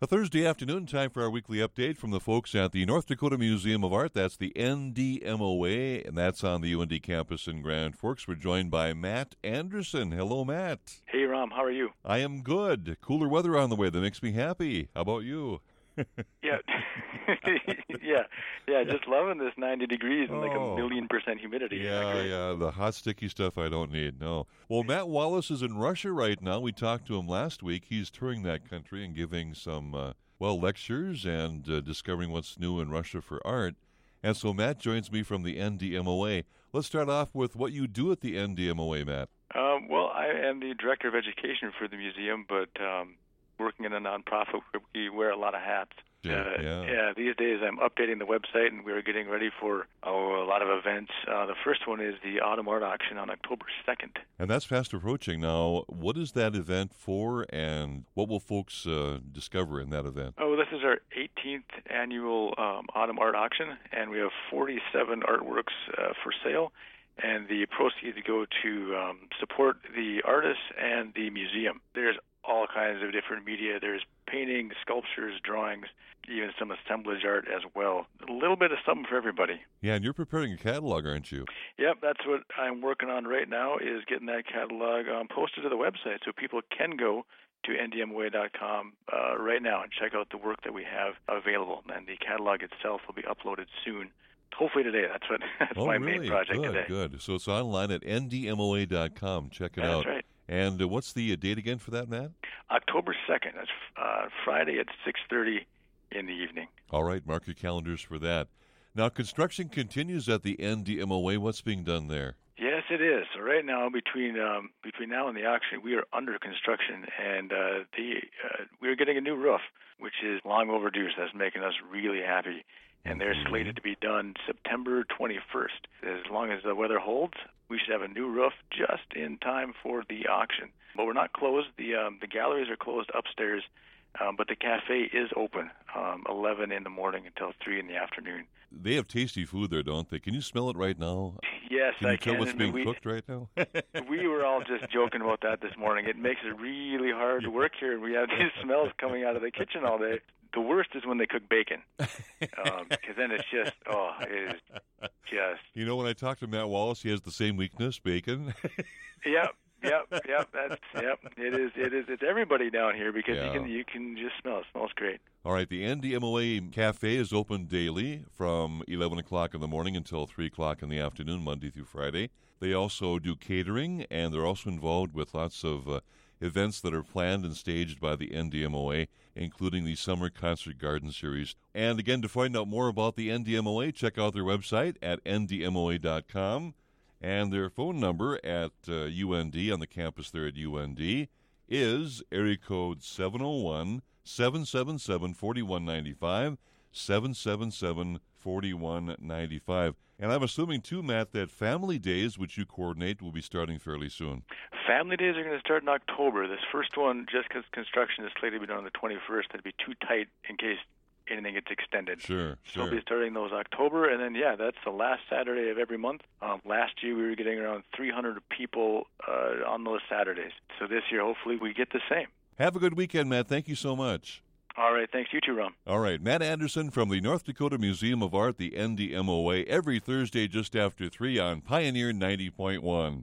A Thursday afternoon, time for our weekly update from the folks at the North Dakota Museum of Art. That's the NDMOA, and that's on the UND campus in Grand Forks. We're joined by Matt Anderson. Hello, Matt. Hey, Rom. How are you? I am good. Cooler weather on the way. That makes me happy. How about you? Yeah, yeah, yeah. Just loving this ninety degrees and like a Oh. million percent humidity. Yeah, yeah, the hot, sticky stuff I don't need. No. Well, Matt Wallace is in Russia right now. We talked to him last week. He's touring that country and giving some, uh, well, lectures and uh, discovering what's new in Russia for art. And so Matt joins me from the NDMOA. Let's start off with what you do at the NDMOA, Matt. Um, well, I am the director of education for the museum, but um, working in a nonprofit, where we wear a lot of hats. Yeah, uh, yeah. These days, I'm updating the website, and we're getting ready for oh, a lot of events. Uh, the first one is the Autumn Art Auction on October second. And that's fast approaching. Now, what is that event for, and what will folks uh, discover in that event? Oh, this is our 18th annual um, Autumn Art Auction, and we have 47 artworks uh, for sale. And the proceeds go to um, support the artists and the museum. There's all kinds of different media. There's paintings, sculptures, drawings, even some assemblage art as well. A little bit of something for everybody. Yeah, and you're preparing a catalog, aren't you? Yep, that's what I'm working on right now is getting that catalog um, posted to the website so people can go to ndmoa.com uh, right now and check out the work that we have available. And the catalog itself will be uploaded soon. Hopefully today. That's what that's oh, my really? main project good, today. good. So it's online at ndmoa.com. Check it That's out. right. And uh, what's the uh, date again for that, Matt? October 2nd. That's uh, Friday at 6:30 in the evening. All right, mark your calendars for that. Now, construction continues at the NDMOA. What's being done there? Yes, it is. So right now, between um, between now and the auction, we are under construction, and uh, the uh, we're getting a new roof, which is long overdue. So that's making us really happy. And they're Mhm. slated to be done September 21st. As long as the weather holds, we should have a new roof just in time for the auction. But we're not closed. The um, the galleries are closed upstairs, um, but the cafe is open, um, 11 in the morning until 3 in the afternoon. They have tasty food there, don't they? Can you smell it right now? Yes, Can I you tell can. what's being we, cooked right now? we were all just joking about that this morning. It makes it really hard to work here. We have these smells coming out of the kitchen all day. The worst is when they cook bacon, because then it's just oh, it is just you know, when I talk to Matt Wallace, he has the same weakness, bacon. yep, yep, yep. That's yep. It is. It is. It's everybody down here because Yeah. you can you can just smell. It smells great. All right, the NDMOA Cafe is open daily from 11 o'clock in the morning until 3 o'clock in the afternoon, Monday through Friday. They also do catering, and they're also involved with lots of uh, events that are planned and staged by the NDMOA, including the Summer Concert Garden Series. And again, to find out more about the NDMOA, check out their website at ndmoa.com. And their phone number at uh, UND, on the campus there at UND, is area code 701 777 4195. 777 4195. And I'm assuming, too, Matt, that family days, which you coordinate, will be starting fairly soon. Family days are going to start in October. This first one, just because construction is slated to be done on the 21st, it'd be too tight in case anything gets extended. Sure, So we'll sure. be starting those October, and then yeah, that's the last Saturday of every month. Um, last year we were getting around 300 people uh, on those Saturdays. So this year, hopefully, we get the same. Have a good weekend, Matt. Thank you so much. All right, thanks you too, Rom. All right, Matt Anderson from the North Dakota Museum of Art, the NDMOA, every Thursday just after 3 on Pioneer 90.1.